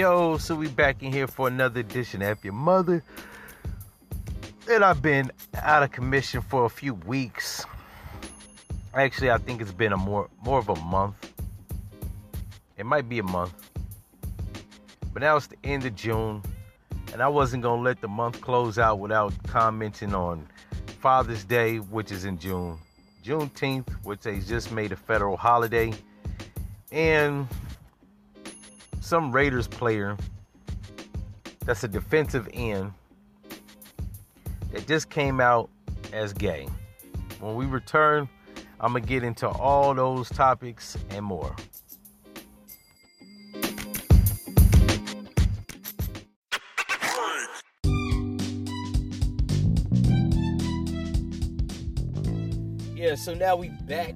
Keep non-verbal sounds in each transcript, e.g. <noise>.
yo, so we back in here for another edition of Your Mother. And I've been out of commission for a few weeks. Actually, I think it's been a more more of a month. It might be a month. But now it's the end of June, and I wasn't gonna let the month close out without commenting on Father's Day, which is in June. Juneteenth, which they just made a federal holiday, and some Raiders player that's a defensive end that just came out as gay. When we return, I'm going to get into all those topics and more. Yeah, so now we back.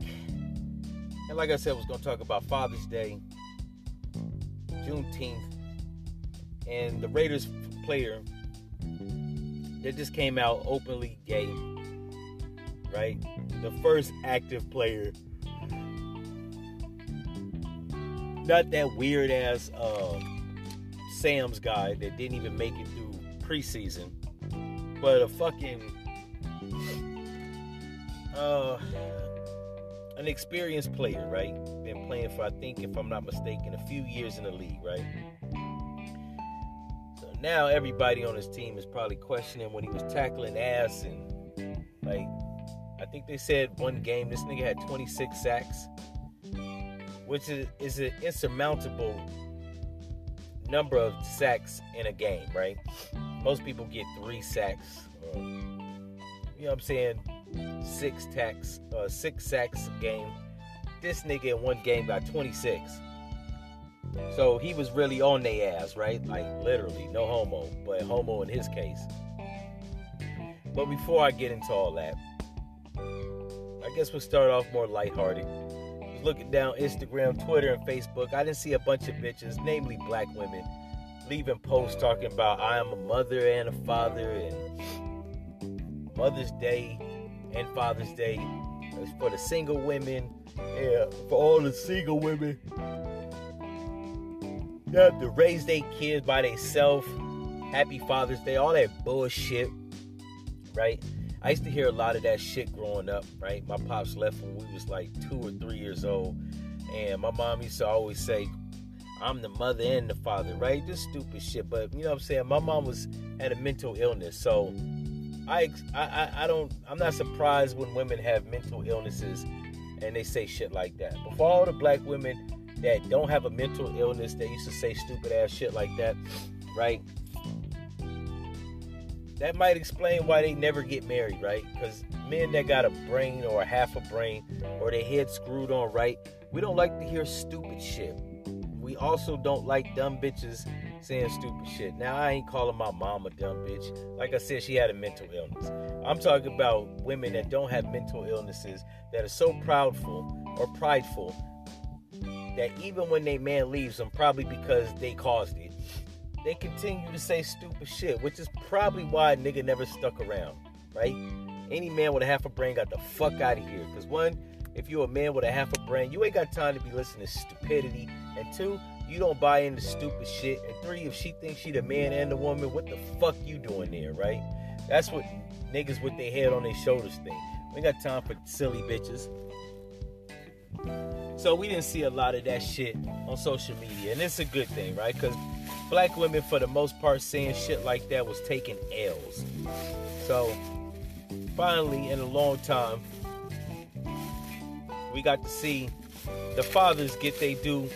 And like I said, I was going to talk about Father's Day Juneteenth, and the Raiders player that just came out openly gay, right? The first active player. Not that weird ass uh, Sam's guy that didn't even make it through preseason, but a fucking uh, an experienced player, right? Playing for, I think, if I'm not mistaken, a few years in the league, right? So now everybody on his team is probably questioning when he was tackling ass and like, I think they said one game this nigga had 26 sacks, which is, is an insurmountable number of sacks in a game, right? Most people get three sacks. Or, you know what I'm saying? six sacks, uh, six sacks game. This nigga in one game got 26. So he was really on their ass, right? Like literally, no homo, but homo in his case. But before I get into all that, I guess we'll start off more lighthearted. Looking down Instagram, Twitter, and Facebook, I didn't see a bunch of bitches, namely black women, leaving posts talking about I am a mother and a father and Mother's Day and Father's Day. It's for the single women. Yeah, for all the single women. They have to raise their kids by themselves. Happy Father's Day, all that bullshit. Right? I used to hear a lot of that shit growing up, right? My pops left when we was like two or three years old. And my mom used to always say, I'm the mother and the father, right? Just stupid shit. But you know what I'm saying? My mom was had a mental illness, so I, I, I don't, I'm not surprised when women have mental illnesses and they say shit like that. But for all the black women that don't have a mental illness, they used to say stupid ass shit like that, right? That might explain why they never get married, right? Because men that got a brain or half a brain or their head screwed on right, we don't like to hear stupid shit. We also don't like dumb bitches saying stupid shit. Now I ain't calling my mom a dumb bitch. Like I said, she had a mental illness. I'm talking about women that don't have mental illnesses that are so proudful or prideful that even when they man leaves them, probably because they caused it, they continue to say stupid shit, which is probably why nigga never stuck around, right? Any man with a half a brain got the fuck out of here. Cause one, if you're a man with a half a brain, you ain't got time to be listening to stupidity. And two, you don't buy into stupid shit. And three, if she thinks she the man and the woman, what the fuck you doing there, right? That's what niggas with their head on their shoulders think. We got time for silly bitches. So we didn't see a lot of that shit on social media, and it's a good thing, right? Because black women, for the most part, saying shit like that was taking L's. So finally, in a long time, we got to see the fathers get they due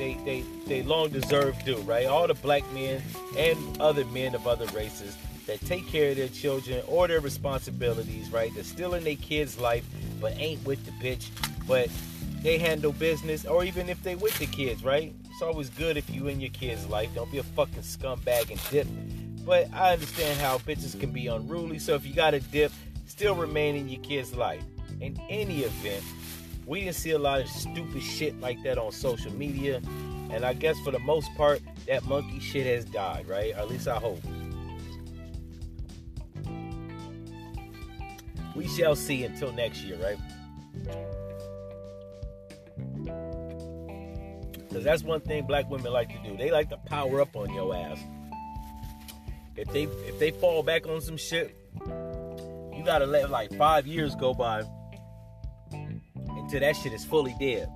they they they long deserved due, right? All the black men and other men of other races that take care of their children or their responsibilities, right? They're still in their kids' life, but ain't with the bitch, but they handle business, or even if they with the kids, right? It's always good if you in your kids' life. Don't be a fucking scumbag and dip. But I understand how bitches can be unruly, so if you got a dip, still remain in your kid's life. In any event, we didn't see a lot of stupid shit like that on social media. And I guess for the most part, that monkey shit has died, right? At least I hope. We shall see until next year, right? Because that's one thing black women like to do. They like to power up on your ass. If they if they fall back on some shit, you gotta let like five years go by until that shit is fully dead.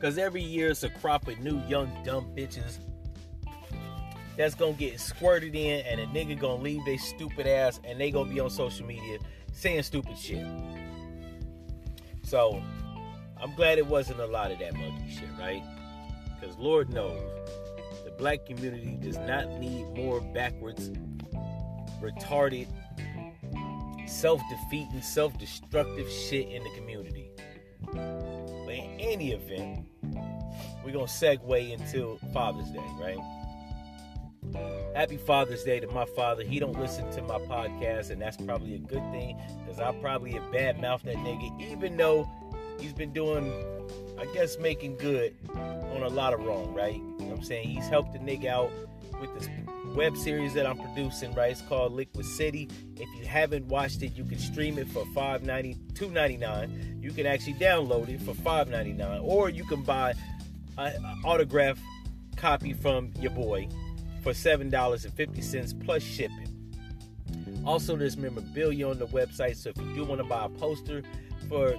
Cause every year it's a crop of new young dumb bitches that's gonna get squirted in and a nigga gonna leave their stupid ass and they gonna be on social media saying stupid shit. So I'm glad it wasn't a lot of that monkey shit, right? Because Lord knows the black community does not need more backwards, retarded, self defeating, self destructive shit in the community. Any event, we're going to segue into Father's Day, right? Happy Father's Day to my father. He don't listen to my podcast, and that's probably a good thing because I probably have bad mouth that nigga, even though he's been doing, I guess, making good on a lot of wrong, right? You know what I'm saying? He's helped the nigga out with this web series that I'm producing, right? It's called Liquid City. If you haven't watched it, you can stream it for $5.90, $2.99. You can actually download it for $5.99, or you can buy an autograph copy from your boy for $7.50 plus shipping. Also, there's memorabilia on the website, so if you do want to buy a poster for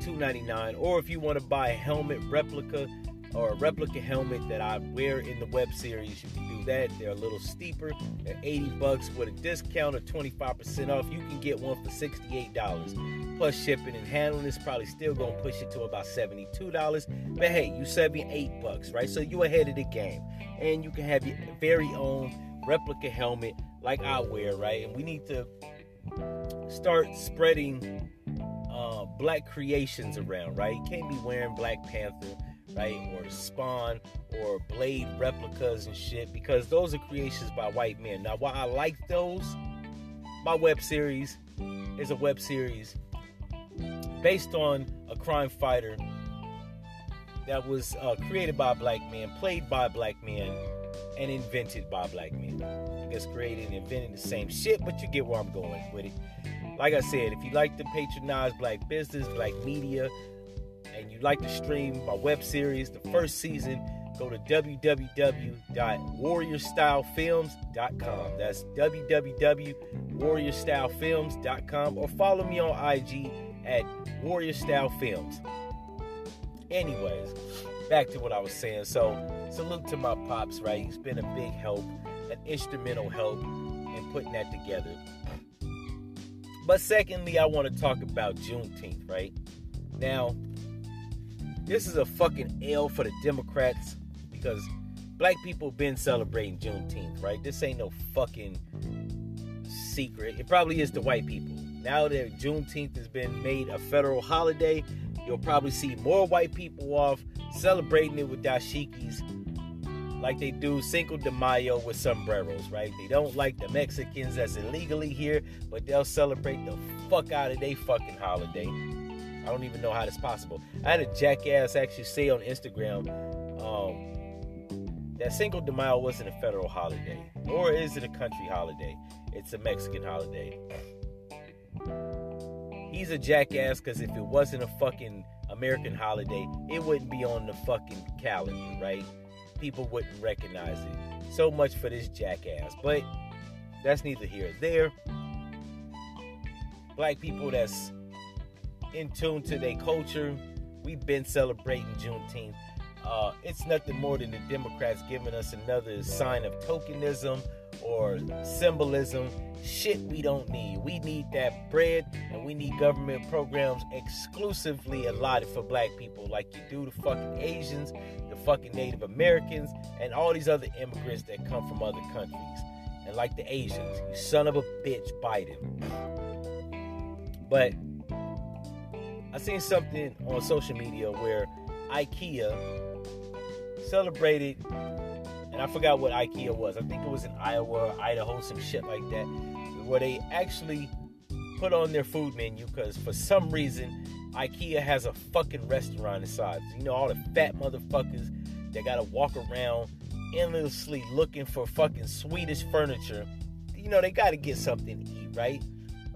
$2.99, or if you want to buy a helmet replica or a replica helmet that I wear in the web series, you can do that. They're a little steeper. They're 80 bucks with a discount of 25% off. You can get one for $68. Plus shipping and handling is probably still gonna push it to about $72. But hey, you saved me eight bucks, right? So you're ahead of the game. And you can have your very own replica helmet like I wear, right? And we need to start spreading uh, black creations around, right? You can't be wearing Black Panther right? Or Spawn or Blade replicas and shit because those are creations by white men. Now, while I like those, my web series is a web series based on a crime fighter that was uh, created by black man, played by black man, and invented by black man. I guess created and invented the same shit, but you get where I'm going with it. Like I said, if you like to patronize black business, black media, and you like to stream my web series, the first season, go to www.warriorstylefilms.com. That's www.warriorstylefilms.com or follow me on IG at Warrior Style Films. Anyways, back to what I was saying. So, salute to my pops, right? He's been a big help, an instrumental help in putting that together. But secondly, I want to talk about Juneteenth, right? Now, this is a fucking L for the Democrats because black people been celebrating Juneteenth, right? This ain't no fucking secret. It probably is to white people. Now that Juneteenth has been made a federal holiday, you'll probably see more white people off celebrating it with dashikis like they do Cinco de Mayo with sombreros, right? They don't like the Mexicans that's illegally here, but they'll celebrate the fuck out of their fucking holiday. I don't even know how that's possible. I had a jackass actually say on Instagram um, that Cinco de Mayo wasn't a federal holiday, nor is it a country holiday. It's a Mexican holiday. He's a jackass because if it wasn't a fucking American holiday, it wouldn't be on the fucking calendar, right? People wouldn't recognize it. So much for this jackass. But that's neither here nor there. Black people that's in tune to their culture. We've been celebrating Juneteenth. Uh, it's nothing more than the Democrats giving us another sign of tokenism or symbolism. Shit, we don't need. We need that bread, and we need government programs exclusively allotted for black people, like you do the fucking Asians, the fucking Native Americans, and all these other immigrants that come from other countries. And like the Asians, you son of a bitch, Biden. But I seen something on social media where IKEA celebrated, and I forgot what IKEA was. I think it was in Iowa, Idaho, some shit like that, where they actually put on their food menu because for some reason IKEA has a fucking restaurant inside. You know all the fat motherfuckers that gotta walk around endlessly looking for fucking Swedish furniture. You know they gotta get something to eat, right?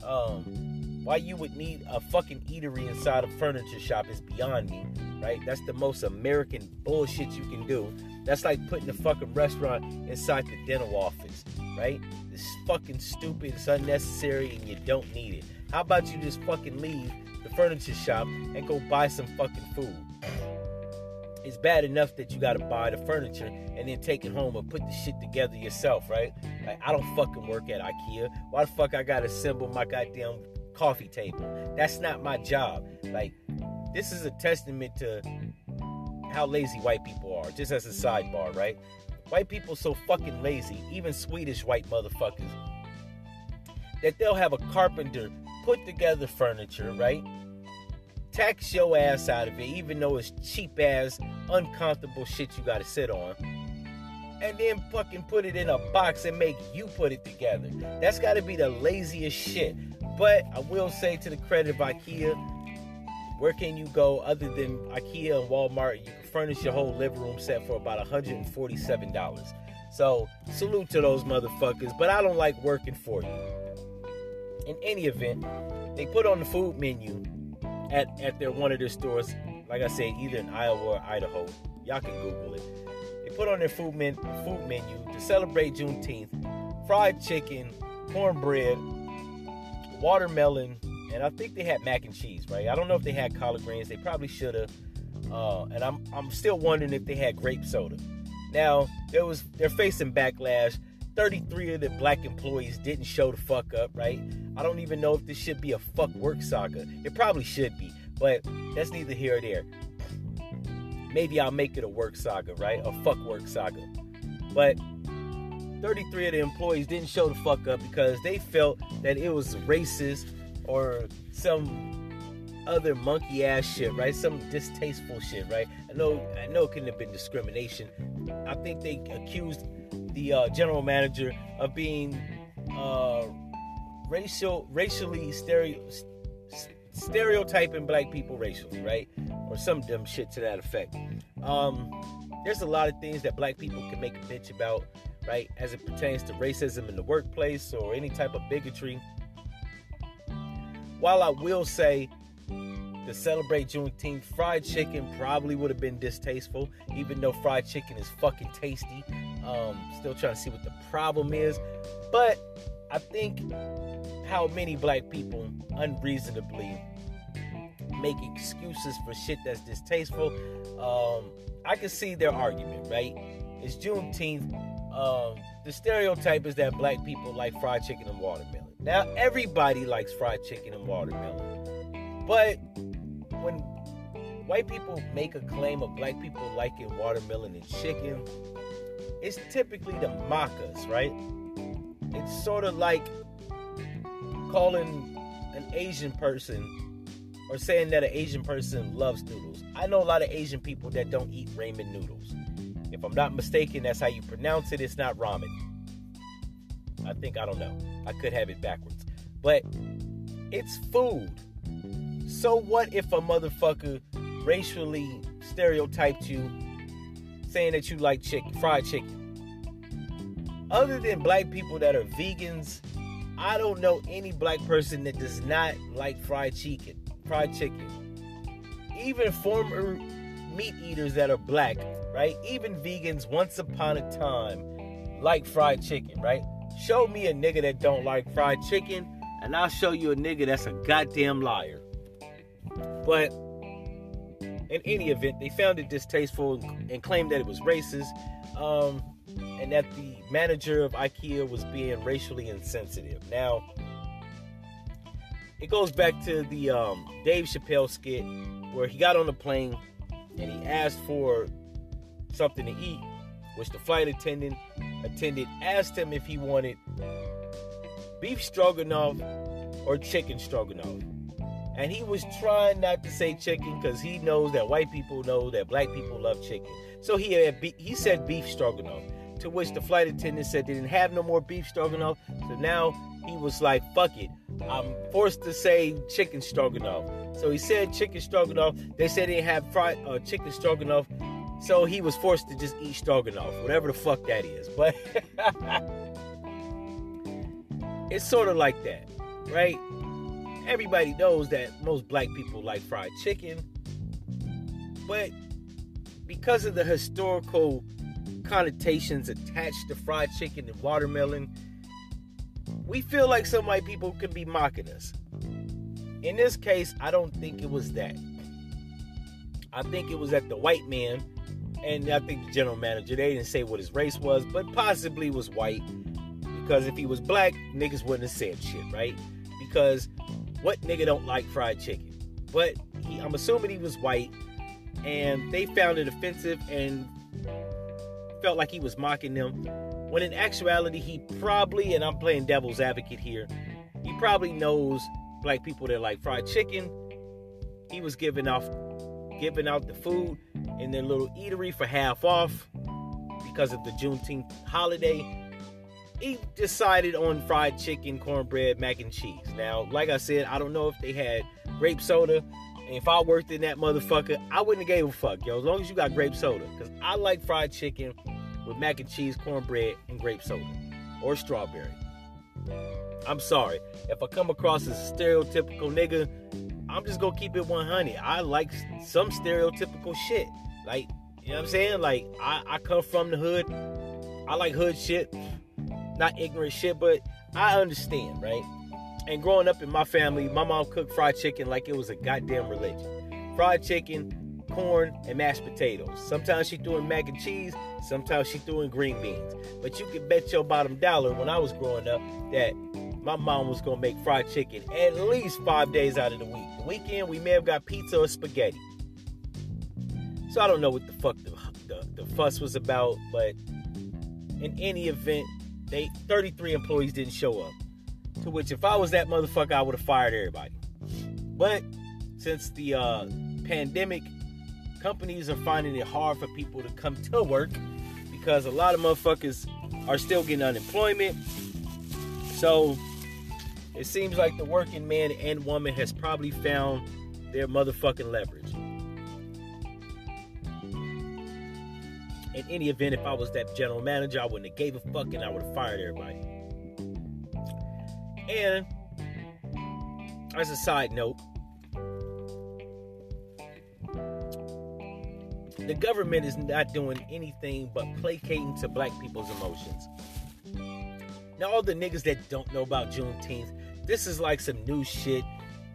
Um, Why you would need a fucking eatery inside a furniture shop is beyond me, right? That's the most American bullshit you can do. That's like putting a fucking restaurant inside the dental office, right? It's fucking stupid, it's unnecessary, and you don't need it. How about you just fucking leave the furniture shop and go buy some fucking food? It's bad enough that you gotta buy the furniture and then take it home and put the shit together yourself, right? Like I don't fucking work at IKEA. Why the fuck I gotta assemble my goddamn coffee table? That's not my job. Like this is a testament to how lazy white people are. Just as a sidebar, right? White people so fucking lazy, even Swedish white motherfuckers, that they'll have a carpenter put together furniture, right? Tax your ass out of it, even though it's cheap ass, uncomfortable shit you gotta sit on. And then fucking put it in a box and make you put it together. That's gotta be the laziest shit. But I will say to the credit of IKEA, where can you go other than IKEA and Walmart? You can furnish your whole living room set for about $147. So salute to those motherfuckers, but I don't like working for you. In any event, they put on the food menu at, at their one of their stores, like I said, either in Iowa or Idaho. Y'all can Google it. They put on their food, men, food menu to celebrate Juneteenth fried chicken, cornbread, watermelon, and I think they had mac and cheese, right? I don't know if they had collard greens. They probably should have. Uh, and I'm I'm still wondering if they had grape soda. Now there was they're facing backlash. 33 of the black employees didn't show the fuck up, right? I don't even know if this should be a fuck work saga. It probably should be, but that's neither here or there. Maybe I'll make it a work saga, right? A fuck work saga. But 33 of the employees didn't show the fuck up because they felt that it was racist or some other monkey ass shit, right? Some distasteful shit, right? I know, I know, it couldn't have been discrimination. I think they accused the uh, general manager of being uh, racial, racially stereo, stereotyping black people racially, right? Or some dumb shit to that effect. Um, there's a lot of things that black people can make a bitch about, right? As it pertains to racism in the workplace or any type of bigotry while I will say to celebrate Juneteenth, fried chicken probably would have been distasteful, even though fried chicken is fucking tasty. Um, still trying to see what the problem is. But I think how many black people unreasonably make excuses for shit that's distasteful. Um, I can see their argument, right? It's Juneteenth. Um, the stereotype is that black people like fried chicken and watermelon. Now, everybody likes fried chicken and watermelon. But when white people make a claim of black people liking watermelon and chicken, it's typically to mock us, right? It's sort of like calling an Asian person or saying that an Asian person loves noodles. I know a lot of Asian people that don't eat ramen noodles. If I'm not mistaken, that's how you pronounce it. It's not ramen. I think, I don't know. I could have it backwards. But it's food. So what if a motherfucker racially stereotyped you saying that you like chicken, fried chicken? Other than black people that are vegans, I don't know any black person that does not like fried chicken. Fried chicken. Even former meat eaters that are black, right? Even vegans once upon a time like fried chicken, right? Show me a nigga that don't like fried chicken, and I'll show you a nigga that's a goddamn liar. But in any event, they found it distasteful and claimed that it was racist, um, and that the manager of IKEA was being racially insensitive. Now, it goes back to the um, Dave Chappelle skit where he got on the plane and he asked for something to eat, which the flight attendant attendant asked him if he wanted beef stroganoff or chicken stroganoff. And he was trying not to say chicken because he knows that white people know that black people love chicken. So he had be- he said beef stroganoff. To which the flight attendant said they didn't have no more beef stroganoff. So now he was like, "Fuck it, I'm forced to say chicken stroganoff." So he said chicken stroganoff. They said they have fried uh, chicken stroganoff. So he was forced to just eat stroganoff, whatever the fuck that is. But <laughs> it's sort of like that, right? everybody knows that most black people like fried chicken, but because of the historical connotations attached to fried chicken and watermelon, we feel like some white people could be mocking us. In this case, I don't think it was that. I think it was that the white man, and I think the general manager, they didn't say what his race was, but possibly was white. Because if he was black, niggas wouldn't have said shit, right? Because what nigga don't like fried chicken? But he, I'm assuming he was white, and they found it offensive and felt like he was mocking them. When in actuality, he probably, and I'm playing devil's advocate here, he probably knows black people that like fried chicken. He was giving off giving out the food in their little eatery for half off because of the Juneteenth holiday. He decided on fried chicken, cornbread, mac and cheese. Now, like I said, I don't know if they had grape soda. And if I worked in that motherfucker, I wouldn't have gave a fuck, yo. As long as you got grape soda. Because I like fried chicken with mac and cheese, cornbread, and grape soda. Or strawberry. I'm sorry. If I come across as a stereotypical nigga, I'm just gonna keep it 100. I like some stereotypical shit. Like, you know what I'm saying? Like, I, I come from the hood. I like hood shit. Not ignorant shit, but I understand, right? And growing up in my family, my mom cooked fried chicken like it was a goddamn religion. Fried chicken, corn, and mashed potatoes. Sometimes she threw in mac and cheese, sometimes she threw in green beans. But you can bet your bottom dollar when I was growing up that my mom was gonna make fried chicken at least five days out of the week. The weekend we may have got pizza or spaghetti. So I don't know what the fuck the, the, the fuss was about, but in any event, they 33 employees didn't show up. To which if I was that motherfucker, I would have fired everybody. But since the uh, pandemic, companies are finding it hard for people to come to work because a lot of motherfuckers are still getting unemployment. So it seems like the working man and woman has probably found their motherfucking leverage. In any event, if I was that general manager, I wouldn't have gave a fuck and I would have fired everybody. And as a side note, the government is not doing anything but placating to black people's emotions. Now, all the niggas that don't know about Juneteenth, this is like some new shit.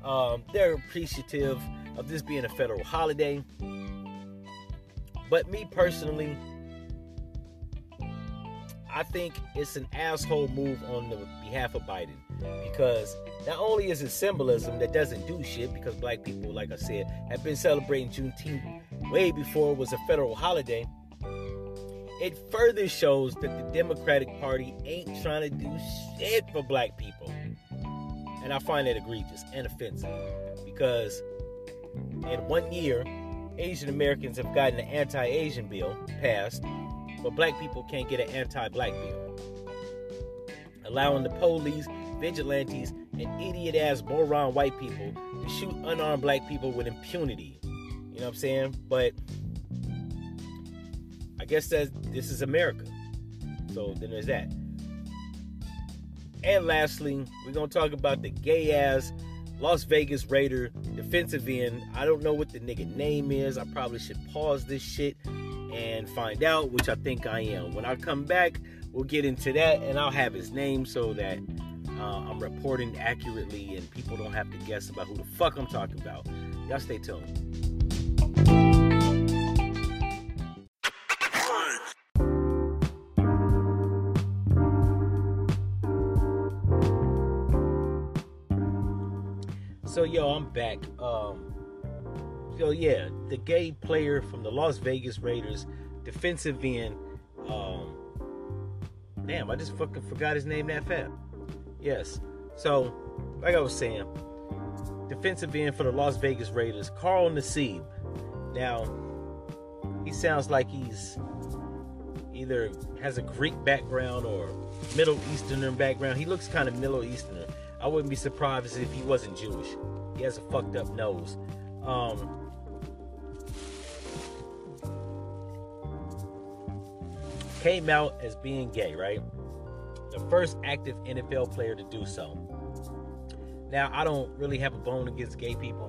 Um, they're appreciative of this being a federal holiday. But me personally, I think it's an asshole move on the behalf of Biden because not only is it symbolism that doesn't do shit because black people, like I said, have been celebrating Juneteenth way before it was a federal holiday. It further shows that the Democratic Party ain't trying to do shit for black people. And I find that egregious and offensive because in one year, Asian Americans have gotten an anti Asian bill passed, but black people can't get an anti black bill. Allowing the police, vigilantes, and idiot ass moron white people to shoot unarmed black people with impunity. You know what I'm saying? But I guess that this is America. So then there's that. And lastly, we're gonna talk about the gay ass Las Vegas Raider defensive end. I don't know what the nigga name is. I probably should pause this shit and find out, which I think I am. When I come back, we'll get into that and I'll have his name so that uh, I'm reporting accurately and people don't have to guess about who the fuck I'm talking about. Y'all stay tuned. Yo, I'm back. Um, so yeah, the gay player from the Las Vegas Raiders, defensive end. Um, damn, I just fucking forgot his name that fast. Yes. So, like I was saying, defensive end for the Las Vegas Raiders, Carl Nassib. Now, he sounds like he's either has a Greek background or Middle Easterner background. He looks kind of Middle Easterner. I wouldn't be surprised if he wasn't Jewish. He has a fucked up nose. Um, came out as being gay, right? The first active NFL player to do so. Now, I don't really have a bone against gay people,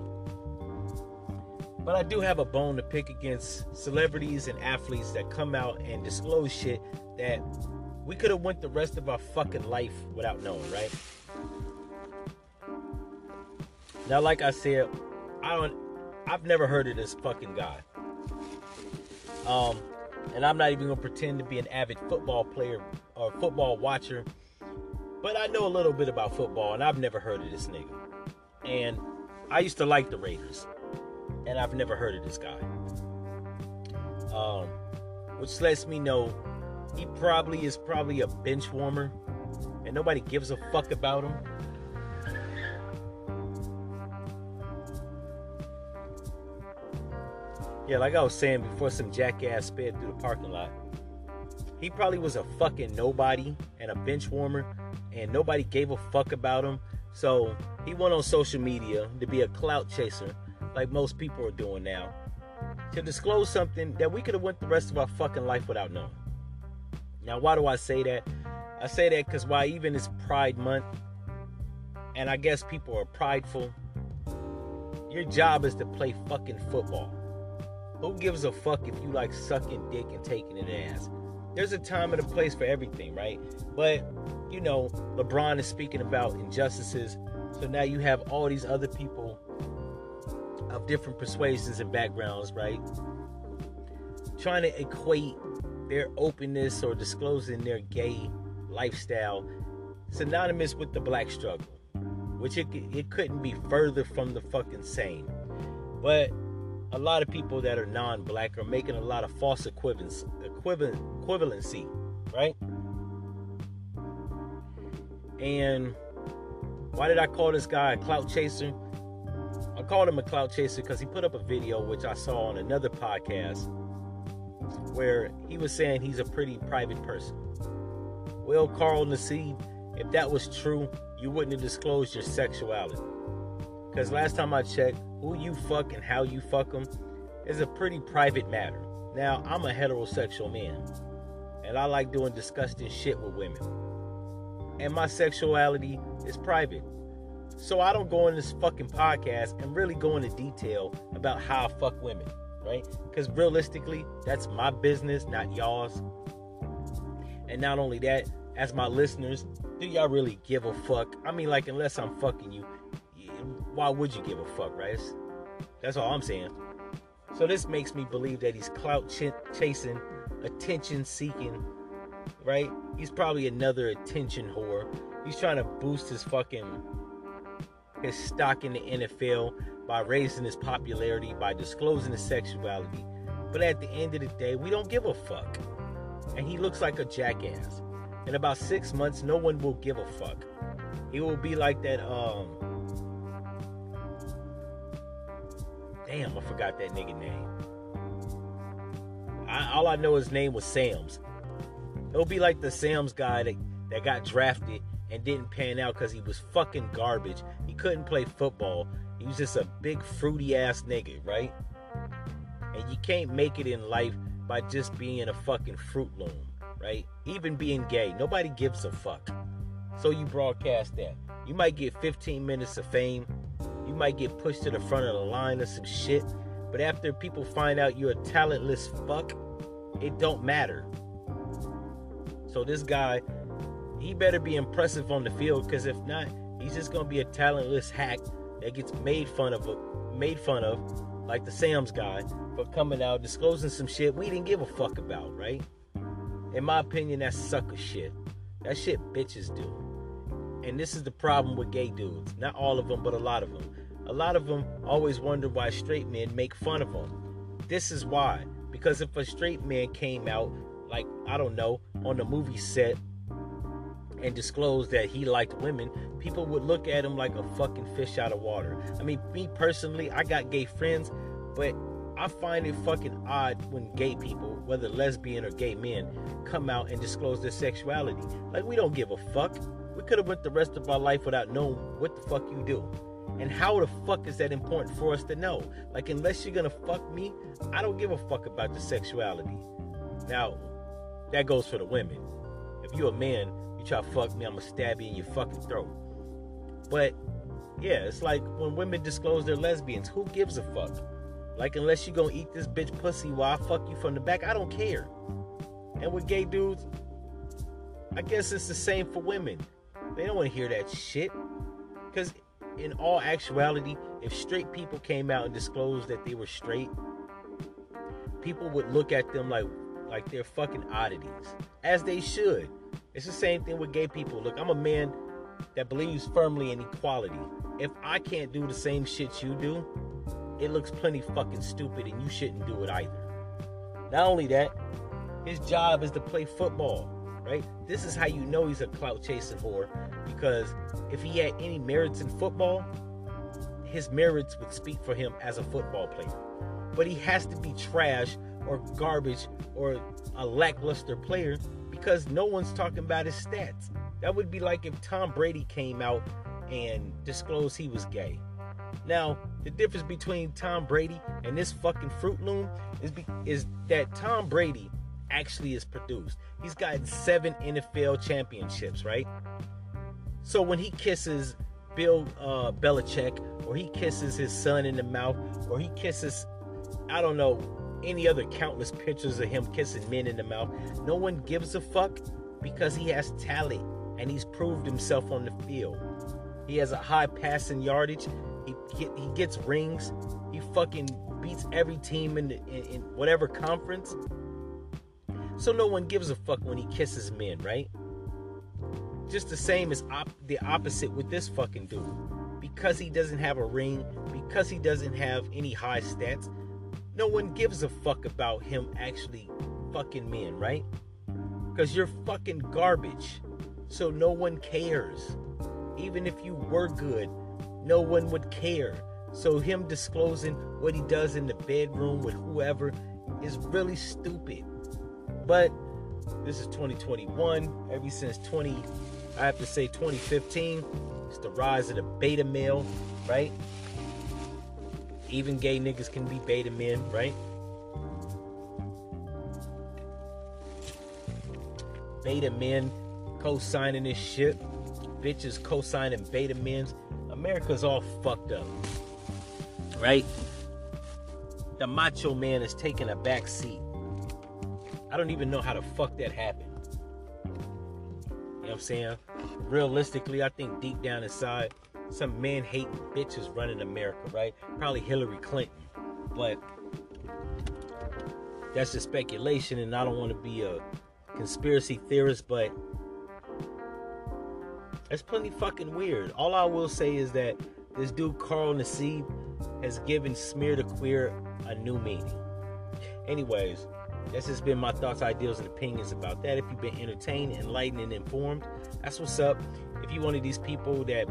but I do have a bone to pick against celebrities and athletes that come out and disclose shit that we could have went the rest of our fucking life without knowing, right? Now, like I said, I don't. I've never heard of this fucking guy. Um, and I'm not even gonna pretend to be an avid football player or football watcher, but I know a little bit about football, and I've never heard of this nigga. And I used to like the Raiders, and I've never heard of this guy. Um, which lets me know he probably is probably a bench warmer, and nobody gives a fuck about him. Yeah, like I was saying before, some jackass sped through the parking lot. He probably was a fucking nobody and a bench warmer, and nobody gave a fuck about him. So he went on social media to be a clout chaser, like most people are doing now, to disclose something that we could have went the rest of our fucking life without knowing. Now, why do I say that? I say that because why even it's Pride Month, and I guess people are prideful. Your job is to play fucking football. Who gives a fuck if you like sucking dick and taking an ass? There's a time and a place for everything, right? But, you know, LeBron is speaking about injustices. So now you have all these other people of different persuasions and backgrounds, right? Trying to equate their openness or disclosing their gay lifestyle synonymous with the black struggle, which it, it couldn't be further from the fucking same. But a lot of people that are non-black are making a lot of false equivalence, equivalent, equivalency, right? And why did I call this guy a clout chaser? I called him a clout chaser because he put up a video which I saw on another podcast where he was saying he's a pretty private person. Well, Carl Nassib, if that was true, you wouldn't have disclosed your sexuality. Because last time I checked, who you fuck and how you fuck them is a pretty private matter. Now, I'm a heterosexual man, and I like doing disgusting shit with women. And my sexuality is private. So I don't go in this fucking podcast and really go into detail about how I fuck women, right? Because realistically, that's my business, not y'all's. And not only that, as my listeners, do y'all really give a fuck? I mean, like, unless I'm fucking you, why would you give a fuck, right? That's all I'm saying. So this makes me believe that he's clout ch- chasing, attention seeking, right? He's probably another attention whore. He's trying to boost his fucking his stock in the NFL by raising his popularity by disclosing his sexuality. But at the end of the day, we don't give a fuck. And he looks like a jackass. In about six months, no one will give a fuck. He will be like that um Damn, I forgot that nigga name. I, all I know his name was Sam's. It'll be like the Sam's guy that, that got drafted and didn't pan out because he was fucking garbage. He couldn't play football. He was just a big fruity ass nigga, right? And you can't make it in life by just being a fucking fruit loom, right? Even being gay. Nobody gives a fuck. So you broadcast that. You might get 15 minutes of fame you might get pushed to the front of the line or some shit. But after people find out you're a talentless fuck, it don't matter. So this guy, he better be impressive on the field, because if not, he's just gonna be a talentless hack that gets made fun of, made fun of, like the Sam's guy, for coming out disclosing some shit we didn't give a fuck about, right? In my opinion, that's sucker shit. That shit bitches do. And this is the problem with gay dudes. Not all of them, but a lot of them. A lot of them always wonder why straight men make fun of them. This is why. Because if a straight man came out, like, I don't know, on the movie set and disclosed that he liked women, people would look at him like a fucking fish out of water. I mean, me personally, I got gay friends, but I find it fucking odd when gay people, whether lesbian or gay men, come out and disclose their sexuality. Like we don't give a fuck. We could have went the rest of our life without knowing what the fuck you do. And how the fuck is that important for us to know? Like, unless you're gonna fuck me, I don't give a fuck about your sexuality. Now, that goes for the women. If you're a man, you try to fuck me, I'm gonna stab you in your fucking throat. But Yeah, it's like when women disclose they're lesbians. Who gives a fuck? Like, unless you gonna eat this bitch pussy while I fuck you from the back, I don't care. And with gay dudes, I guess it's the same for women. They don't want to hear that shit. Because in all actuality, if straight people came out and disclosed that they were straight, people would look at them like like they're fucking oddities. As they should. It's the same thing with gay people. Look, I'm a man that believes firmly in equality. If I can't do the same shit you do, it looks plenty fucking stupid and you shouldn't do it either. Not only that, his job is to play football, right? This is how you know he's a clout chasing whore because if he had any merits in football, his merits would speak for him as a football player. But he has to be trash or garbage or a lackluster player because no one's talking about his stats. That would be like if Tom Brady came out and disclosed he was gay. Now, the difference between Tom Brady and this fucking Fruit Loom is be, is that Tom Brady actually is produced. He's gotten seven NFL championships, right? So when he kisses Bill uh, Belichick, or he kisses his son in the mouth, or he kisses, I don't know, any other countless pictures of him kissing men in the mouth, no one gives a fuck because he has talent and he's proved himself on the field. He has a high passing yardage. He, he, gets rings. He fucking beats every team in, the, in, in whatever conference. So no one gives a fuck when he kisses men, right? Just the same as op- the opposite with this fucking dude. Because he doesn't have a ring, because he doesn't have any high stats, no one gives a fuck about him actually fucking men, right? Because you're fucking garbage. So no one cares. Even if you were good, no one would care. So him disclosing what he does in the bedroom with whoever is really stupid. But this is 2021. Ever since 20, I have to say 2015, it's the rise of the beta male, right? Even gay niggas can be beta men, right? Beta men co-signing this shit. Bitches co-signing beta men's. America's all fucked up. Right? The macho man is taking a back seat. I don't even know how the fuck that happened. You know what I'm saying? Realistically, I think deep down inside, some man hating bitches running America, right? Probably Hillary Clinton. But that's just speculation, and I don't want to be a conspiracy theorist, but that's plenty fucking weird. All I will say is that this dude Carl Nassib has given smear the queer a new meaning. Anyways, that's just been my thoughts, ideals, and opinions about that. If you've been entertained, enlightened, and informed, that's what's up. If you're one of these people that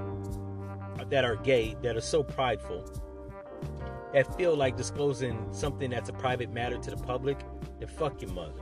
that are gay, that are so prideful, that feel like disclosing something that's a private matter to the public, then fuck your mother.